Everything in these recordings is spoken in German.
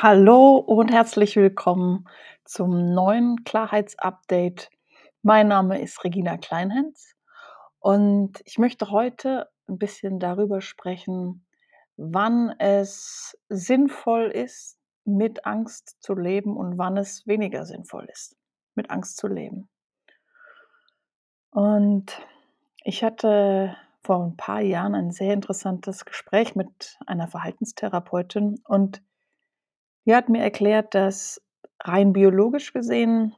Hallo und herzlich willkommen zum neuen Klarheitsupdate. Mein Name ist Regina Kleinhens und ich möchte heute ein bisschen darüber sprechen, wann es sinnvoll ist, mit Angst zu leben und wann es weniger sinnvoll ist, mit Angst zu leben. Und ich hatte vor ein paar Jahren ein sehr interessantes Gespräch mit einer Verhaltenstherapeutin und die hat mir erklärt, dass rein biologisch gesehen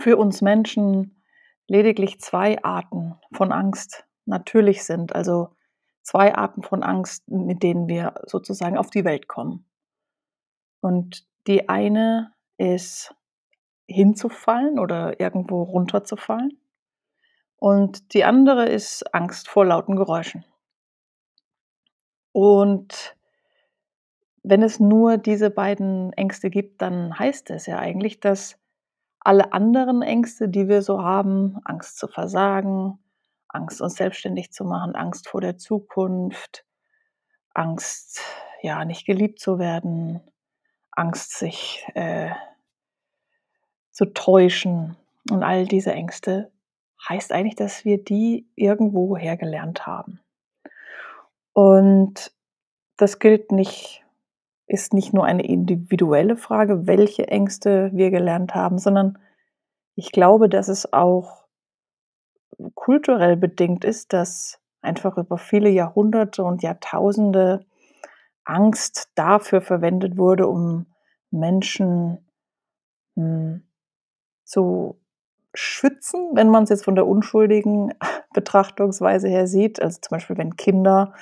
für uns Menschen lediglich zwei Arten von Angst natürlich sind. Also zwei Arten von Angst, mit denen wir sozusagen auf die Welt kommen. Und die eine ist hinzufallen oder irgendwo runterzufallen. Und die andere ist Angst vor lauten Geräuschen. Und wenn es nur diese beiden Ängste gibt, dann heißt es ja eigentlich, dass alle anderen Ängste, die wir so haben, Angst zu versagen, Angst, uns selbstständig zu machen, Angst vor der Zukunft, Angst, ja, nicht geliebt zu werden, Angst, sich äh, zu täuschen und all diese Ängste, heißt eigentlich, dass wir die irgendwo hergelernt haben. Und das gilt nicht ist nicht nur eine individuelle Frage, welche Ängste wir gelernt haben, sondern ich glaube, dass es auch kulturell bedingt ist, dass einfach über viele Jahrhunderte und Jahrtausende Angst dafür verwendet wurde, um Menschen hm, zu schützen, wenn man es jetzt von der unschuldigen Betrachtungsweise her sieht. Also zum Beispiel, wenn Kinder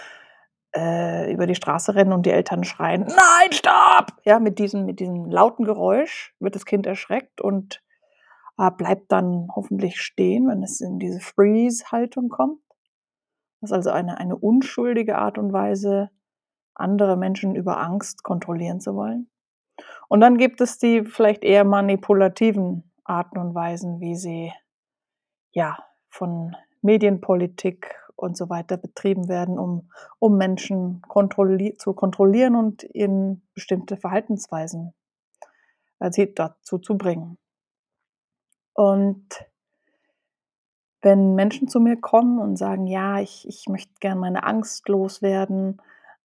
äh, über die Straße rennen und die Eltern schreien, nein, stopp! Ja, mit diesem, mit diesem lauten Geräusch wird das Kind erschreckt und äh, bleibt dann hoffentlich stehen, wenn es in diese Freeze-Haltung kommt. Das ist also eine, eine unschuldige Art und Weise, andere Menschen über Angst kontrollieren zu wollen. Und dann gibt es die vielleicht eher manipulativen Arten und Weisen, wie sie ja von Medienpolitik und so weiter betrieben werden, um, um Menschen kontrolli zu kontrollieren und in bestimmte Verhaltensweisen äh, dazu zu bringen. Und wenn Menschen zu mir kommen und sagen, ja, ich, ich möchte gerne meine Angst loswerden,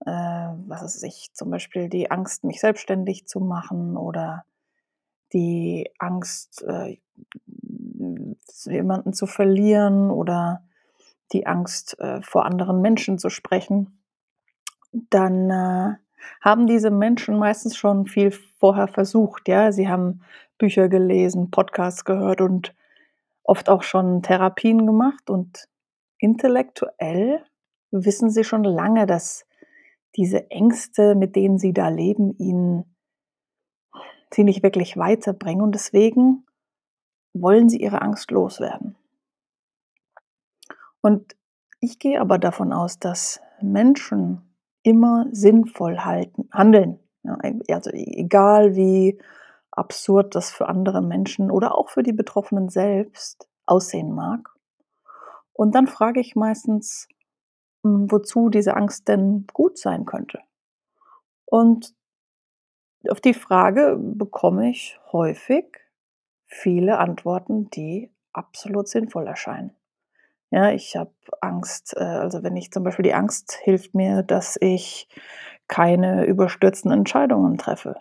äh, was weiß ich, zum Beispiel die Angst, mich selbstständig zu machen oder die Angst, äh, jemanden zu verlieren oder die Angst, äh, vor anderen Menschen zu sprechen, dann äh, haben diese Menschen meistens schon viel vorher versucht. Ja, sie haben Bücher gelesen, Podcasts gehört und oft auch schon Therapien gemacht und intellektuell wissen sie schon lange, dass diese Ängste, mit denen sie da leben, ihnen sie nicht wirklich weiterbringen und deswegen wollen sie ihre Angst loswerden. Und ich gehe aber davon aus, dass Menschen immer sinnvoll halten, handeln. Ja, also egal wie absurd das für andere Menschen oder auch für die Betroffenen selbst aussehen mag. Und dann frage ich meistens, hm, wozu diese Angst denn gut sein könnte. Und auf die Frage bekomme ich häufig viele Antworten, die absolut sinnvoll erscheinen. Ja, ich habe Angst, äh, also wenn ich zum Beispiel die Angst hilft mir, dass ich keine überstürzenden Entscheidungen treffe.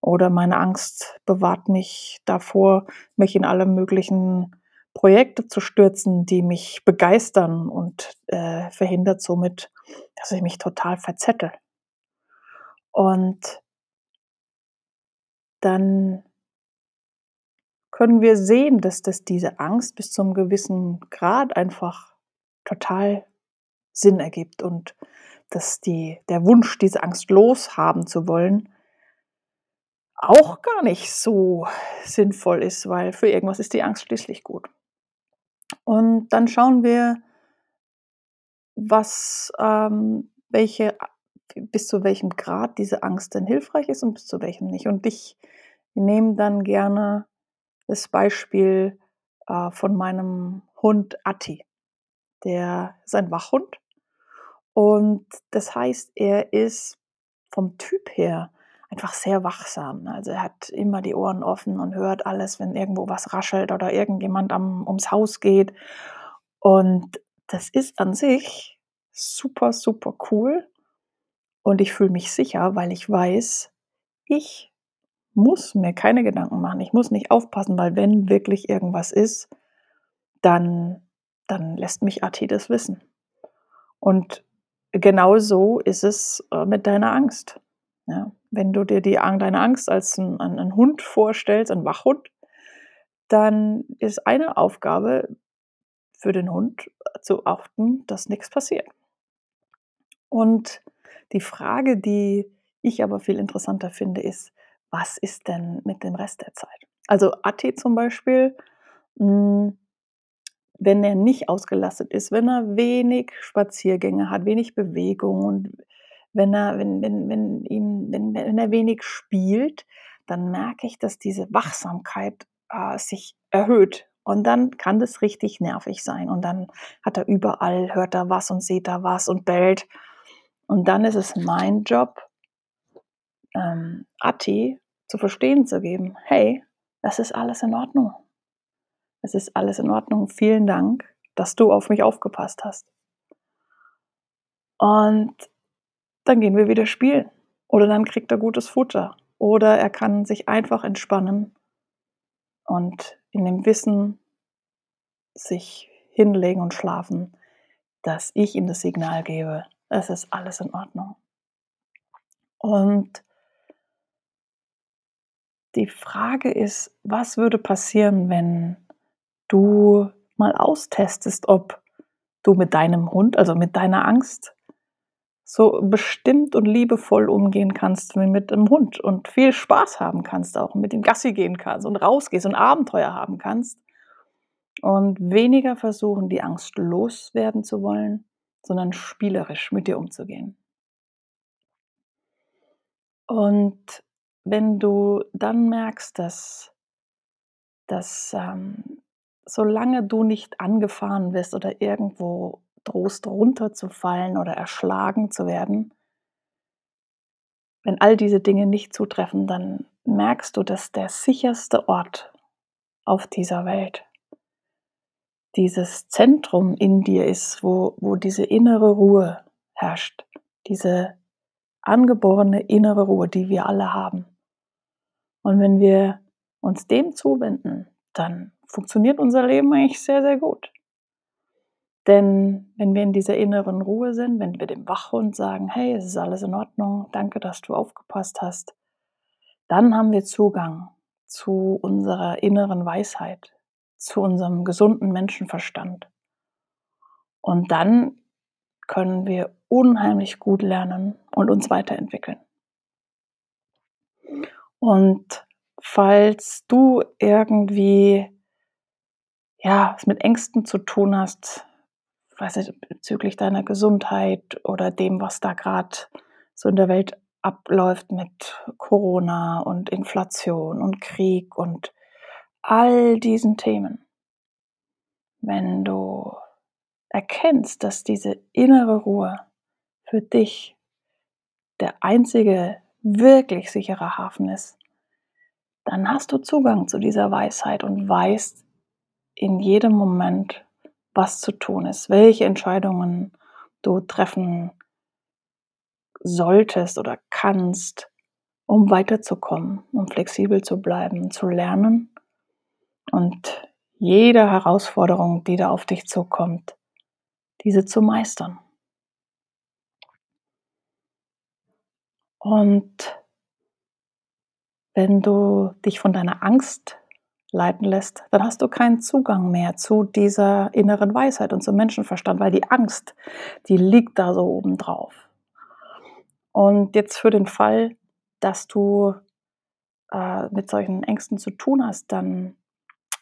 Oder meine Angst bewahrt mich davor, mich in alle möglichen Projekte zu stürzen, die mich begeistern und äh, verhindert somit, dass ich mich total verzettel. Und dann können wir sehen, dass das diese Angst bis zum gewissen Grad einfach total Sinn ergibt und dass die, der Wunsch, diese Angst loshaben zu wollen, auch gar nicht so sinnvoll ist, weil für irgendwas ist die Angst schließlich gut. Und dann schauen wir, was, ähm, welche, bis zu welchem Grad diese Angst denn hilfreich ist und bis zu welchem nicht. Und ich nehme dann gerne das Beispiel äh, von meinem Hund Atti. Der ist ein Wachhund und das heißt, er ist vom Typ her einfach sehr wachsam. Also er hat immer die Ohren offen und hört alles, wenn irgendwo was raschelt oder irgendjemand am, ums Haus geht. Und das ist an sich super, super cool. Und ich fühle mich sicher, weil ich weiß, ich muss mir keine Gedanken machen. Ich muss nicht aufpassen, weil wenn wirklich irgendwas ist, dann, dann lässt mich Ati das wissen. Und genau so ist es äh, mit deiner Angst. Ja, wenn du dir die, deine Angst als ein, ein Hund vorstellst, ein Wachhund, dann ist eine Aufgabe für den Hund zu achten, dass nichts passiert. Und die Frage, die ich aber viel interessanter finde, ist, was ist denn mit dem Rest der Zeit? Also Atti zum Beispiel, hm, wenn er nicht ausgelastet ist, wenn er wenig Spaziergänge hat, wenig Bewegung und wenn er, wenn, wenn, wenn, ihn, wenn, wenn er wenig spielt, dann merke ich, dass diese Wachsamkeit äh, sich erhöht. Und dann kann das richtig nervig sein. Und dann hat er überall, hört er was und sieht da was und bellt. Und dann ist es mein Job, ähm, Atti zu verstehen zu geben, hey, das ist alles in Ordnung. Es ist alles in Ordnung. Vielen Dank, dass du auf mich aufgepasst hast. Und dann gehen wir wieder spielen. Oder dann kriegt er gutes Futter. Oder er kann sich einfach entspannen und in dem Wissen sich hinlegen und schlafen, dass ich ihm das Signal gebe, es ist alles in Ordnung. Und die Frage ist, was würde passieren, wenn du mal austestest, ob du mit deinem Hund, also mit deiner Angst, so bestimmt und liebevoll umgehen kannst wie mit einem Hund und viel Spaß haben kannst auch, mit dem Gassi gehen kannst und rausgehst und Abenteuer haben kannst und weniger versuchen, die Angst loswerden zu wollen, sondern spielerisch mit dir umzugehen. Und wenn du dann merkst, dass, dass ähm, solange du nicht angefahren wirst oder irgendwo drohst runterzufallen oder erschlagen zu werden, wenn all diese Dinge nicht zutreffen, dann merkst du, dass der sicherste Ort auf dieser Welt dieses Zentrum in dir ist, wo, wo diese innere Ruhe herrscht, diese angeborene innere Ruhe, die wir alle haben. Und wenn wir uns dem zuwenden, dann funktioniert unser Leben eigentlich sehr, sehr gut. Denn wenn wir in dieser inneren Ruhe sind, wenn wir dem Wachhund sagen, hey, es ist alles in Ordnung, danke, dass du aufgepasst hast, dann haben wir Zugang zu unserer inneren Weisheit, zu unserem gesunden Menschenverstand. Und dann können wir unheimlich gut lernen und uns weiterentwickeln. Und falls du irgendwie ja, es mit Ängsten zu tun hast, weiß nicht, bezüglich deiner Gesundheit oder dem, was da gerade so in der Welt abläuft mit Corona und Inflation und Krieg und all diesen Themen. Wenn du erkennst, dass diese innere Ruhe für dich der einzige wirklich sichere Hafen ist, dann hast du Zugang zu dieser Weisheit und weißt in jedem Moment, was zu tun ist, welche Entscheidungen du treffen solltest oder kannst, um weiterzukommen, um flexibel zu bleiben, zu lernen und jede Herausforderung, die da auf dich zukommt, diese zu meistern. Und wenn du dich von deiner Angst leiten lässt, dann hast du keinen Zugang mehr zu dieser inneren Weisheit und zum Menschenverstand, weil die Angst, die liegt da so oben drauf. Und jetzt für den Fall, dass du äh, mit solchen Ängsten zu tun hast, dann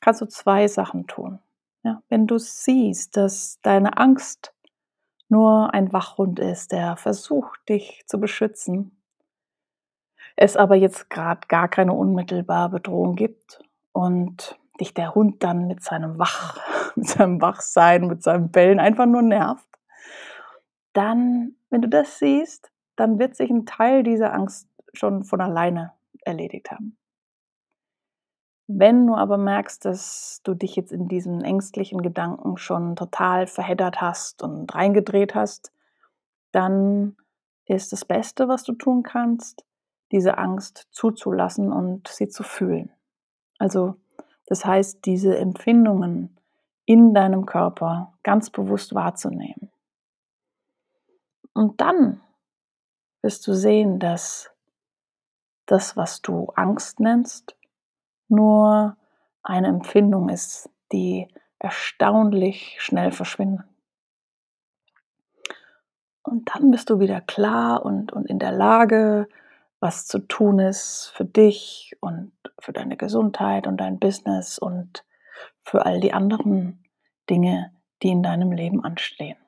kannst du zwei Sachen tun. Ja, wenn du siehst, dass deine Angst nur ein Wachhund ist, der versucht, dich zu beschützen, es aber jetzt gerade gar keine unmittelbare Bedrohung gibt und dich der Hund dann mit seinem Wach, mit seinem Wachsein, mit seinem Bellen einfach nur nervt, dann, wenn du das siehst, dann wird sich ein Teil dieser Angst schon von alleine erledigt haben. Wenn du aber merkst, dass du dich jetzt in diesen ängstlichen Gedanken schon total verheddert hast und reingedreht hast, dann ist das Beste, was du tun kannst, diese Angst zuzulassen und sie zu fühlen. Also das heißt, diese Empfindungen in deinem Körper ganz bewusst wahrzunehmen. Und dann wirst du sehen, dass das, was du Angst nennst, nur eine Empfindung ist, die erstaunlich schnell verschwindet. Und dann bist du wieder klar und, und in der Lage, was zu tun ist für dich und für deine Gesundheit und dein Business und für all die anderen Dinge, die in deinem Leben anstehen.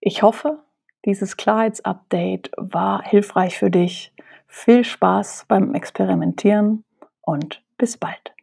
Ich hoffe, dieses Klarheitsupdate war hilfreich für dich. Viel Spaß beim Experimentieren und bis bald.